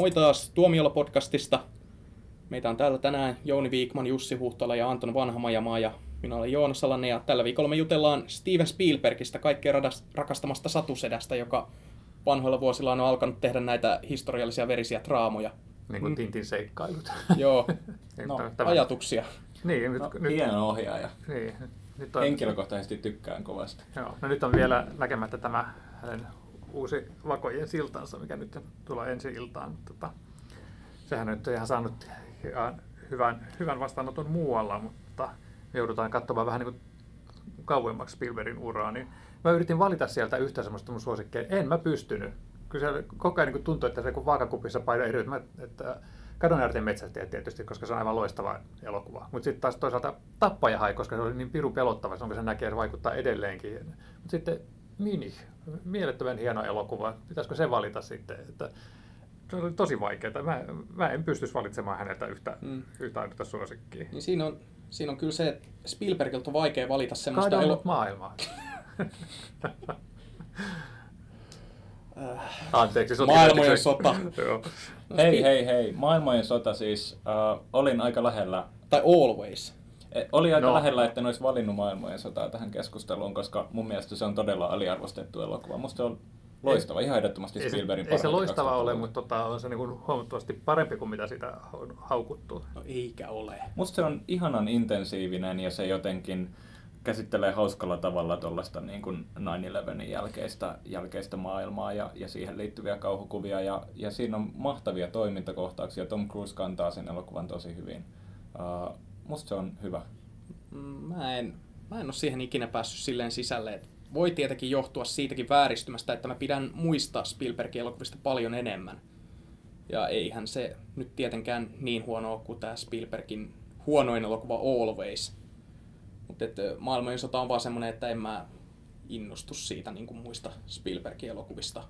Moi taas Tuomiolla-podcastista. Meitä on täällä tänään Jouni Viikman, Jussi Huhtola ja Anton Vanhamajamaa ja minä olen Joonas Salanen ja tällä viikolla me jutellaan Steven Spielbergistä, kaikkea rakastamasta satusedästä, joka vanhoilla vuosilla on alkanut tehdä näitä historiallisia verisiä draamoja. Niin kuin Tintin seikkailut. Joo, no, ajatuksia. Niin, nyt, No, nyt, hieno ohjaaja. niin, nyt on, Henkilökohtaisesti tykkään kovasti. joo, no nyt on vielä näkemättä tämä hänen uusi Vakojen siltansa, mikä nyt tulee ensi iltaan. Tota, sehän nyt on ihan saanut ihan hyvän, hyvän vastaanoton muualla, mutta me joudutaan katsomaan vähän niin kuin kauemmaksi Spielbergin uraa, niin mä yritin valita sieltä yhtä semmoista mun suosikkeja. En mä pystynyt. Kyllä se koko ajan niin tuntui, että se kun vaakakupissa paino eri, että, että Kadonjärten metsästäjät tietysti, koska se on aivan loistava elokuva. Mutta sitten taas toisaalta Tappajahai, koska se oli niin piru pelottava, onko se näkee, se vaikuttaa edelleenkin. Mutta sitten Mini, mielettömän hieno elokuva. Pitäisikö se valita sitten? Että se oli tosi vaikeaa. Mä, mä en pystyisi valitsemaan häneltä yhtä, Mm. yhtä ainutta suosikkia. Niin siinä on, siinä on kyllä se, että Spielbergiltä on vaikea valita semmoista Kadonnut elo... maailmaa. Anteeksi, sot- Maailmojen sota. Joo. Hei, hei, hei. Maailmojen sota siis. Uh, olin aika lähellä. Tai Always. Eh, Oli aika No. lähellä, että en olisi valinnut maailmojen sotaa tähän keskusteluun, koska mun mielestä se on todella aliarvostettu elokuva. Musta se on loistava, ihan ehdottomasti Ei se, Spielbergin ei se loistava ole, 2000-luvulta. mutta tota, on se niin kuin huomattavasti parempi kuin mitä sitä on haukuttu. No eikä ole. Musta se on ihanan intensiivinen ja se jotenkin käsittelee hauskalla tavalla tuollaista niin kuin 9-11 jälkeistä, jälkeistä maailmaa ja, ja siihen liittyviä kauhukuvia. Ja, ja siinä on mahtavia toimintakohtauksia. Tom Cruise kantaa sen elokuvan tosi hyvin. Uh, musta se on hyvä. Mä en, mä en ole siihen ikinä päässyt silleen sisälle. Et voi tietenkin johtua siitäkin vääristymästä, että mä pidän muista Spielbergin elokuvista paljon enemmän. Ja eihän se nyt tietenkään niin huono ole kuin tämä Spielbergin huonoin elokuva Always. Mutta maailmojen sota on vaan semmoinen, että en mä innostu siitä niin kuin muista Spielbergin elokuvista.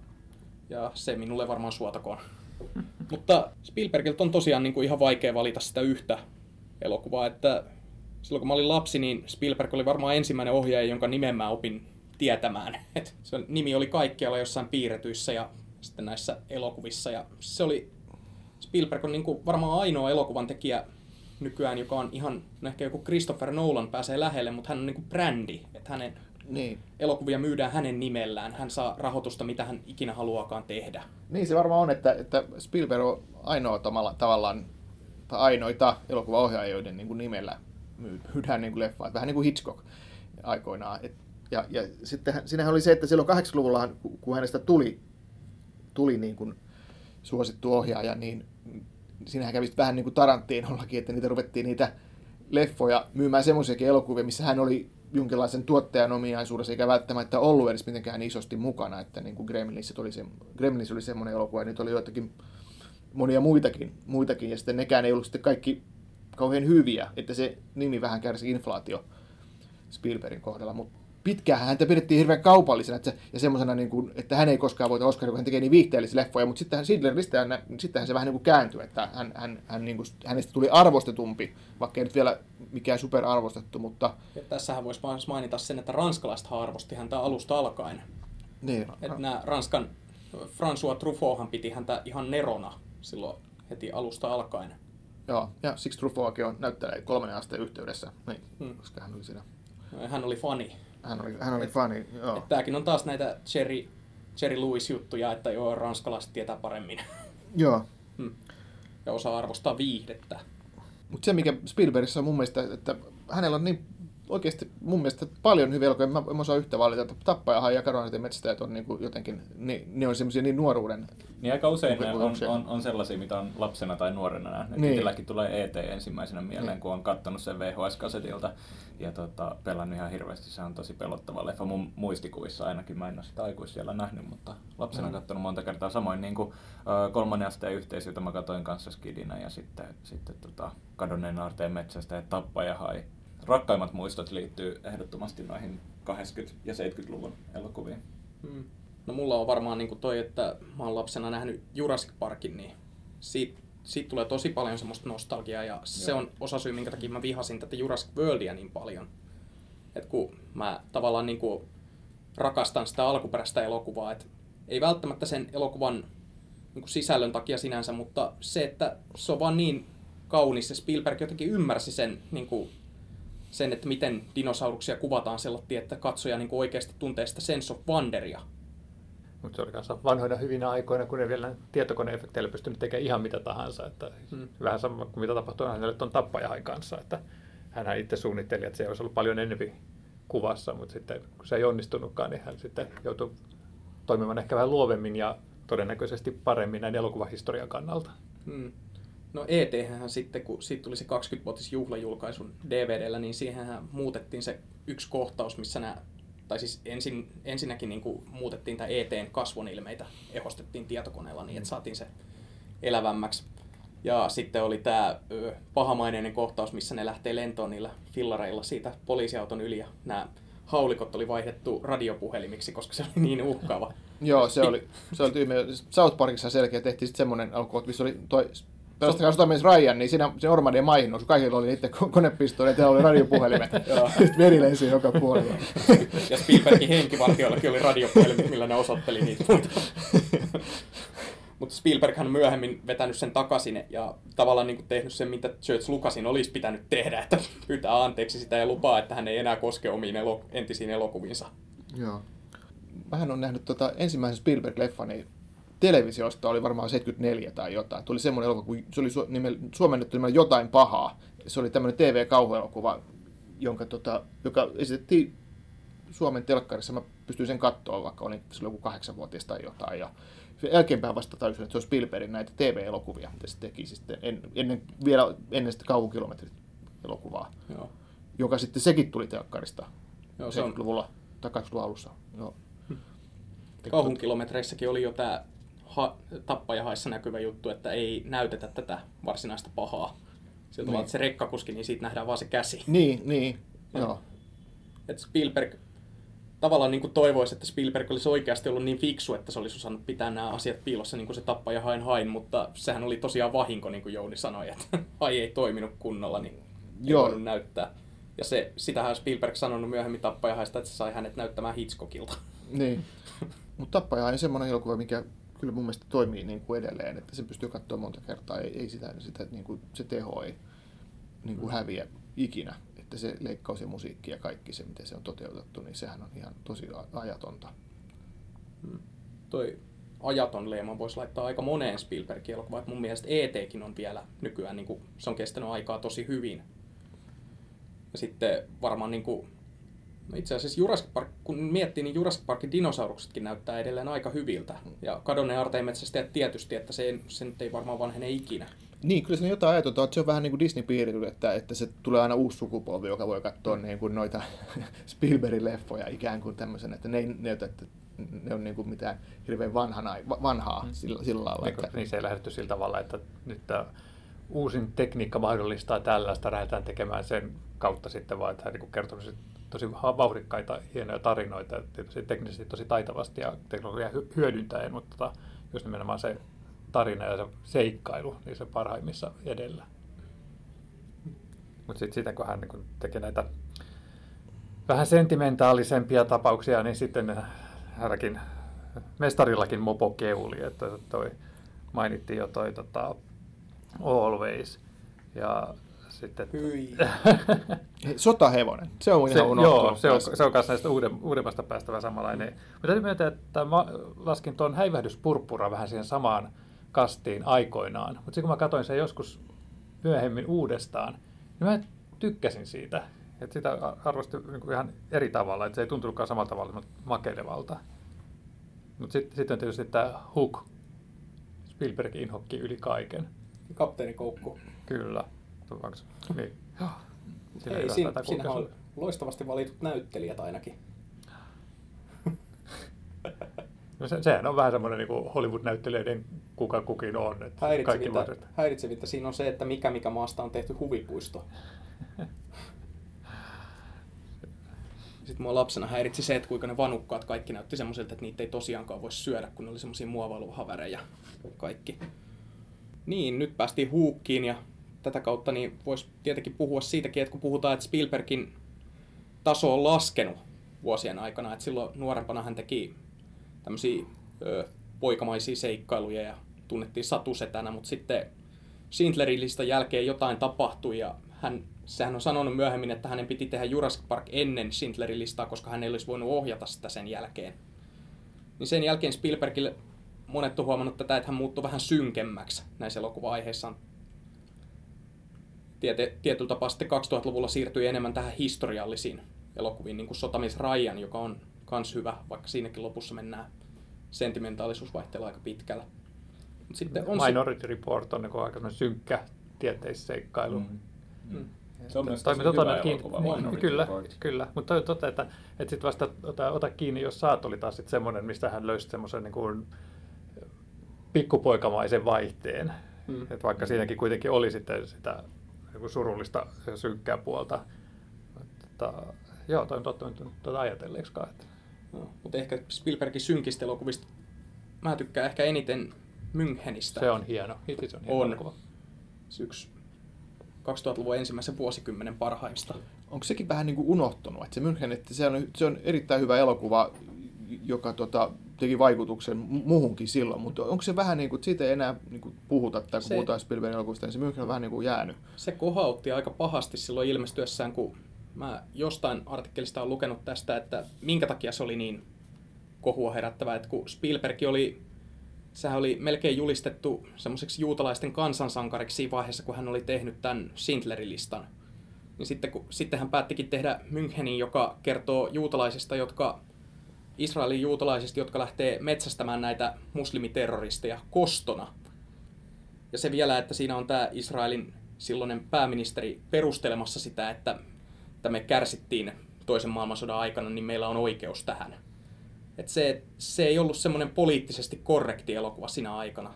Ja se minulle varmaan suotakoon. Mutta Spielbergiltä on tosiaan niin kuin ihan vaikea valita sitä yhtä elokuvaa, että silloin kun mä olin lapsi, niin Spielberg oli varmaan ensimmäinen ohjaaja, jonka nimen mä opin tietämään. Et se nimi oli kaikkialla jossain piirretyissä ja sitten näissä elokuvissa. Ja se oli, Spielberg on niin kuin varmaan ainoa elokuvan tekijä nykyään, joka on ihan, no ehkä joku Christopher Nolan pääsee lähelle, mutta hän on niin kuin brändi. Että hänen Niin. elokuvia myydään hänen nimellään. Hän saa rahoitusta, mitä hän ikinä haluaakaan tehdä. niin se varmaan on, että, että Spielberg on ainoa tavallaan, tai ainoita elokuvaohjaajia, joiden niin kuin nimellä myy- myydään niin kuin leffaa. Vähän niin kuin Hitchcock aikoinaan. Et, ja, ja sitten hän- siinähän oli se, että silloin 80-luvulla, kun- hänestä tuli, tuli niin kuin suosittu ohjaaja, niin siinähän kävi vähän niin kuin Tarantinollakin, että niitä ruvettiin niitä leffoja myymään semmoisiakin elokuvia, missä hän oli jonkinlaisen tuottajan ominaisuudessa, eikä välttämättä ollut edes mitenkään isosti mukana, että niin kuin Gremlins oli, se, Gremlins oli semmoinen elokuva, ja nyt oli joitakin monia muitakin, muitakin, ja sitten nekään ei ollut sitten kaikki kauhean hyviä, että se nimi vähän kärsi inflaatio Spielbergin kohdalla, mutta pitkään häntä pidettiin hirveän kaupallisena että se, ja semmoisena, niin kuin, että hän ei koskaan voita Oscaria, kun hän tekee niin viihteellisiä leffoja, mutta sittenhän Schindleristä hän, sittenhän se vähän niin kuin kääntyi, että hän, hän, hän niin kuin, hänestä tuli arvostetumpi, vaikka ei nyt vielä mikään superarvostettu, mutta Ja tässähän voisi mainita sen, että ranskalaiset arvosti häntä alusta alkaen. niin, Että nämä Ranskan, François Truffauthan piti häntä ihan nerona silloin heti alusta alkaen. joo, ja siksi Truffautkin on näyttelee kolmannen asteen yhteydessä, niin, Hmm. koska hän oli siinä, Hän oli fani. hän oli, hän oli fani, joo. Et Tämäkin on taas näitä Jerry, Jerry Lewis-juttuja, että joo, ranskalaiset tietää paremmin Joo, Hmm. ja osaa arvostaa viihdettä. Mutta se, mikä Spielbergissä on mun mielestä, että hänellä on niin oikeasti mun mielestä paljon hyviä elokuvia. Mä, mä osaa yhtä valita, että Tappajahan ja Kadonneet metsästäjät on niinku jotenkin, ne, ne on semmoisia niin nuoruuden. Niin aika usein ne on, Kokemuksia. on, on sellaisia, mitä on lapsena tai nuorena nähnyt. Niin. Niin. Itselläkin tulee ET ensimmäisenä mieleen, Niin. niin. kun on kattonut sen VHS-kasetilta ja tota, pelannut ihan hirveästi. Se on tosi pelottava leffa mun muistikuvissa ainakin. Mä en ole sitä aikuisiellä nähnyt, mutta lapsena Mm. kattonut monta kertaa. Samoin niin kuin, ö, kolmannen asteen yhteisö, jota mä katsoin kanssa skidinä ja sitten, sitten tota, kadonneen aarteen metsästä ja tappaja hai. Rakkaimmat muistot liittyy ehdottomasti noihin 80- ja 70-luvun elokuviin. Hmm. No mulla on varmaan niin toi, että mä oon lapsena nähnyt Jurassic Parkin, niin siitä, siitä tulee tosi paljon semmoista nostalgiaa ja se Joo. on osa syy, minkä takia mä vihasin tätä Jurassic Worldia niin paljon. Et kun mä tavallaan niin kuin rakastan sitä alkuperäistä elokuvaa, että ei välttämättä sen elokuvan niin kuin sisällön takia sinänsä, mutta se, että se on vaan niin kaunis, ja Spielberg jotenkin ymmärsi sen, niin kuin, sen että miten dinosauruksia kuvataan sellainen, että katsoja niin oikeasti tuntee sitä sense of wonderia. Mutta se oli kanssa vanhoina hyvinä aikoina, kun ne vielä tietokoneefekteillä pystynyt tekemään ihan mitä tahansa. Että hmm. Vähän sama kuin mitä tapahtui hänelle tuon tappajahain kanssa. Että hän itse suunnitteli, että se olisi ollut paljon enemmän kuvassa, mutta sitten kun se ei onnistunutkaan, niin hän sitten joutui toimimaan ehkä vähän luovemmin ja todennäköisesti paremmin näin elokuvahistorian kannalta. Hmm. No ET sitten, kun siitä tuli se 20-vuotis juhlajulkaisun DVDllä, niin siihen muutettiin se yksi kohtaus, missä nämä tai siis ensin, ensinnäkin niin kuin muutettiin tämä ETn kasvonilmeitä, ehostettiin tietokoneella niin, että saatiin se elävämmäksi. Ja sitten oli tämä ö, pahamaineinen kohtaus, missä ne lähtee lentoon niillä fillareilla siitä poliisiauton yli ja nämä haulikot oli vaihdettu radiopuhelimiksi, koska se oli niin uhkaava. Joo, se oli, se oli tyymi. South Parkissa selkeä tehtiin sitten semmoinen alku, missä oli toi Pelastakaa sotamies Ryan, niin siinä se Normandien maihin nousi. Kaikilla oli niiden konepistoja, ja oli radiopuhelimet. Sitten veri lensi joka puolella. ja Spielbergin henkivartioillakin oli radiopuhelimet, millä ne osoitteli niitä muita. Mutta Spielberg on myöhemmin vetänyt sen takaisin ja tavallaan niin kuin tehnyt sen, mitä George Lucasin olisi pitänyt tehdä, että pyytää anteeksi sitä ja lupaa, että hän ei enää koske omiin elo- entisiin elokuviinsa. Joo. Mähän on nähnyt tota ensimmäisen Spielberg-leffan, niin televisiosta oli varmaan 74 tai jotain. Tuli semmoinen elokuva, kun se oli su- nimellä, suomennettu nimellä Jotain pahaa. Se oli tämmöinen TV-kauhuelokuva, jonka, tota, joka esitettiin Suomen telkkarissa. Mä pystyin sen katsoa, vaikka olin silloin joku kahdeksanvuotias tai jotain. Ja jälkeenpäin vasta tajusin, että se on Spielbergin näitä TV-elokuvia, mitä se teki sitten en, ennen, vielä ennen sitä kauhukilometrit elokuvaa. Joo. Joka sitten sekin tuli telkkarista Joo, 70-luvulla tai 80-luvun alussa. Joo. Kauhun kilometreissäkin oli jo tämä ha, tappajahaissa näkyvä juttu, että ei näytetä tätä varsinaista pahaa. Sieltä niin. se rekkakuski, niin siitä nähdään vaan se käsi. Niin, niin, joo. Että Spielberg tavallaan niin toivoisi, että Spielberg olisi oikeasti ollut niin fiksu, että se olisi osannut pitää nämä asiat piilossa niin kuin se tappaja hain hain, mutta sehän oli tosiaan vahinko, niin kuin Jouni sanoi, että ai ei toiminut kunnolla, niin ei Joo. voinut näyttää. Ja se, sitähän Spielberg sanonut myöhemmin tappajahaista, että se sai hänet näyttämään Hitchcockilta. Niin. Mutta tappaja on semmoinen elokuva, mikä kyllä mun mielestä toimii niin kuin edelleen, että se pystyy katsoa monta kertaa, ei, ei sitä, sitä niin kuin, se teho ei niin kuin häviä ikinä, että se leikkaus ja musiikki ja kaikki se, miten se on toteutettu, niin sehän on ihan tosi ajatonta. Hmm. Toi ajaton leima voisi laittaa aika moneen Spielbergin elokuvaan. Mun mielestä ETkin on vielä nykyään, niin kuin, se on kestänyt aikaa tosi hyvin. Ja sitten varmaan niin kuin, No itse asiassa Jurassic Park, kun miettii, niin Jurassic Parkin dinosauruksetkin näyttää edelleen aika hyviltä. Ja kadonneen arteimetsästäjät tietysti, että se, ei, se nyt ei varmaan vanhene ikinä. Niin, kyllä se on jotain ajateltu, että se on vähän niin kuin Disney-piiritys, että, että se tulee aina uusi sukupolvi, joka voi katsoa mm. niin kuin noita Spielbergin leffoja ikään kuin tämmöisen, että ne ei näytä, että ne on niin kuin mitään hirveän vanhana, vanhaa mm. sillä, sillä lailla. Niin, että... niin se ei lähdetty sillä tavalla, että nyt tämä uusin tekniikka mahdollistaa tällaista, lähdetään tekemään sen kautta sitten vaan, että hän niin kertonut tosi vauhdikkaita, hienoja tarinoita, tietysti teknisesti tosi taitavasti ja teknologia hyödyntäen, mutta tota, just nimenomaan se tarina ja se seikkailu, niin se parhaimmissa edellä. Mutta sitten sitä, kun hän niin teki näitä vähän sentimentaalisempia tapauksia, niin sitten hänkin mestarillakin mopo keuli, että toi mainittiin jo toi tota, Always. Ja sitten... Hyi. Sotahevonen, se on se, ihan Joo, se on, se on myös näistä uuden, uudemmasta päästä vähän samanlainen. Mm. Mutta täytyy myöntää, että mä laskin tuon häivähdyspurppura vähän siihen samaan kastiin aikoinaan. Mutta sitten kun mä katsoin sen joskus myöhemmin uudestaan, niin mä tykkäsin siitä. Että sitä arvosti niin ihan eri tavalla, että se ei tuntunutkaan samalla tavalla makeilevalta. Mutta sitten sit on tietysti tämä Hook, Spielbergin inhokki yli kaiken. Kapteeni Koukku. Kyllä. Niin. Ei, siinä, siinähän on loistavasti valitut näyttelijät ainakin. No se, sehän on vähän semmoinen niin Hollywood-näyttelijöiden kuka kukin on. Että häiritsevintä, kaikki häiritsevintä siinä on se, että mikä mikä maasta on tehty huvipuisto. Sitten mua lapsena häiritsi se, että kuinka ne vanukkaat kaikki näytti semmoiselta, että niitä ei tosiaankaan voi syödä, kun ne oli semmoisia muovailuhavereja kaikki. Niin, nyt päästiin huukkiin ja tätä kautta niin voisi tietenkin puhua siitäkin, että kun puhutaan, että Spielbergin taso on laskenut vuosien aikana, että silloin nuorempana hän teki tämmöisiä ö, poikamaisia seikkailuja ja tunnettiin satusetänä, mutta sitten Schindlerin listan jälkeen jotain tapahtui ja hän, sehän on sanonut myöhemmin, että hänen piti tehdä Jurassic Park ennen Schindlerin listaa, koska hän ei olisi voinut ohjata sitä sen jälkeen. Niin sen jälkeen Spielbergille monet on huomannut tätä, että hän muuttui vähän synkemmäksi näissä elokuva-aiheissaan. Tiete, tietyllä tapaa sitten 2000-luvulla siirtyi enemmän tähän historiallisiin elokuviin, niin kuin Sotamies Ryan, joka on kans hyvä, vaikka siinäkin lopussa mennään sentimentaalisuusvaihteella aika pitkällä. Mut sitten on Minority si- Report on niin aika synkkä tieteisseikkailu. Mm. Mm. Se on myös tosi hyvä elokuva, niin, Kyllä, kyllä. mutta toi totta, että, että sit vasta ota, ota kiinni, jos saat oli taas semmoinen, mistä hän löysi semmoisen niin kuin pikkupoikamaisen vaihteen. Mm. Että vaikka siinäkin kuitenkin oli sitten sitä kuin surullista ja synkkää puolta. Mutta, joo, toi on totta, tuota ajatelleeksi Että... No, mutta ehkä Spielbergin synkistä elokuvista mä tykkään ehkä eniten Münchenistä. Se on hieno. Itse on hieno on. elokuva. Se yksi 2000-luvun ensimmäisen vuosikymmenen parhaista. Onko sekin vähän niin kuin unohtunut? Että se München, että se on, se on erittäin hyvä elokuva, joka tota, teki vaikutuksen muuhunkin silloin, mutta onko se vähän niin kuin, siitä ei enää niin kuin puhuta, tai kun se, puhutaan Spielbergin elokuvista, niin se München on vähän niin kuin jäänyt. Se kohautti aika pahasti silloin ilmestyessään, kun mä jostain artikkelista olen lukenut tästä, että minkä takia se oli niin kohua herättävä, että kun Spielberg oli, sehän oli melkein julistettu semmoiseksi juutalaisten kansansankariksi siinä vaiheessa, kun hän oli tehnyt tämän Schindlerin listan. Niin sitten, kun, sitten hän päättikin tehdä Münchenin, joka kertoo juutalaisista, jotka Israelin juutalaisista, jotka lähtee metsästämään näitä muslimiterroristeja kostona. Ja se vielä, että siinä on tämä Israelin silloinen pääministeri perustelemassa sitä, että, että me kärsittiin toisen maailmansodan aikana, niin meillä on oikeus tähän. Et se, se ei ollut semmoinen poliittisesti korrekti elokuva siinä aikana.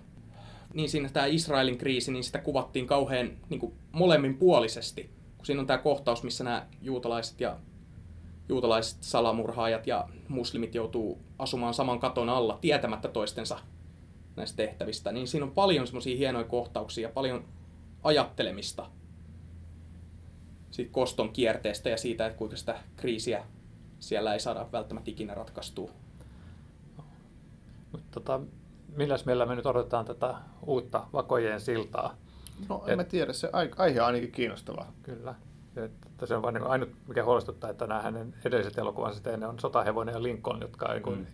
Niin siinä tämä Israelin kriisi, niin sitä kuvattiin kauhean niin kuin molemmin puolisesti. Kun siinä on tämä kohtaus, missä nämä juutalaiset ja juutalaiset salamurhaajat ja muslimit joutuu asumaan saman katon alla tietämättä toistensa näistä tehtävistä, niin siinä on paljon semmoisia hienoja kohtauksia ja paljon ajattelemista siitä koston kierteestä ja siitä, että kuinka sitä kriisiä siellä ei saada välttämättä ikinä ratkaistua. Tota, milläs meillä me nyt odotetaan tätä uutta Vakojen siltaa? No en Et, mä tiedä, se aihe on ainakin kiinnostavaa. Kyllä. Että se on vain niin ainut, mikä huolestuttaa, että nämä hänen edelliset elokuvansa ennen on Sotahevonen ja Lincoln, jotka ei, kun, mm.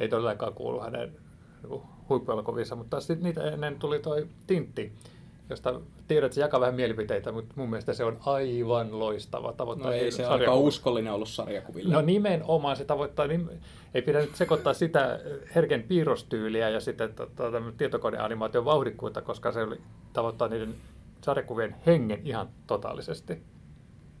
ei todellakaan kuulu hänen niin mutta sitten niitä ennen tuli toi Tintti, josta tiedät, että se jakaa vähän mielipiteitä, mutta mun mielestä se on aivan loistava. Tavoittaa no ei se aika uskollinen ollut sarjakuville. No nimenomaan se tavoittaa, niin ei pidä nyt sekoittaa sitä herken piirrostyyliä ja sitten tota, tietokoneanimaation vauhdikkuutta, koska se oli, tavoittaa niiden sarjakuvien hengen ihan totaalisesti.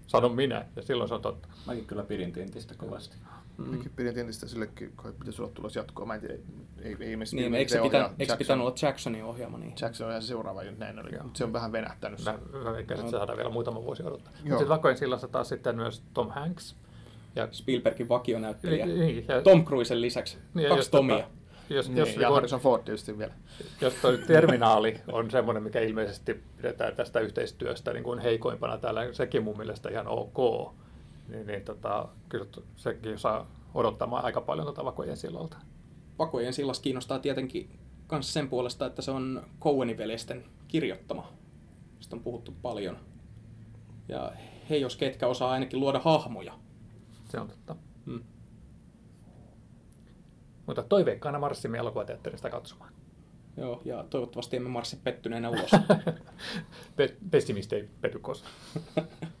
Sanon minä, ja silloin se on totta. Mäkin kyllä pidin Tintistä kovasti. Mm. Mäkin pidin Tintistä sillekin, kun pitäisi olla tulos jatkoa. Mä en tiedä, ei, ei niin, eikö se, pitä, eikö pitänyt olla Jacksonin ohjaama? Niin? Jackson on se seuraava, näin oli. Mutta se on vähän venähtänyt. Mä, mä veikkaan, että se saadaan vielä muutama vuosi odottaa. Mutta sitten Vakojen sillassa taas sitten myös Tom Hanks. Ja Spielbergin vakionäyttelijä. Niin, ja, Tom Cruisen lisäksi. Niin, Kaksi Tomia. Tota, jos, niin, jos, ja Harrison Ford tietysti vielä. Jos tuo terminaali on semmoinen, mikä ilmeisesti pidetään tästä yhteistyöstä niin kuin heikoimpana täällä, sekin mun mielestä ihan ok, niin, niin tota, kyllä sekin saa odottamaan aika paljon tuota Vakojen sillalta. Vakojen sillas kiinnostaa tietenkin myös sen puolesta, että se on Cowenin veljesten kirjoittama. Sitä on puhuttu paljon. Ja he jos ketkä osaa ainakin luoda hahmoja. Se on totta. Mutta toiveikkaana marssimme elokuvateatterista katsomaan. Joo, ja toivottavasti emme marssi pettyneenä ulos. Pe- pessimisti ei pety koskaan.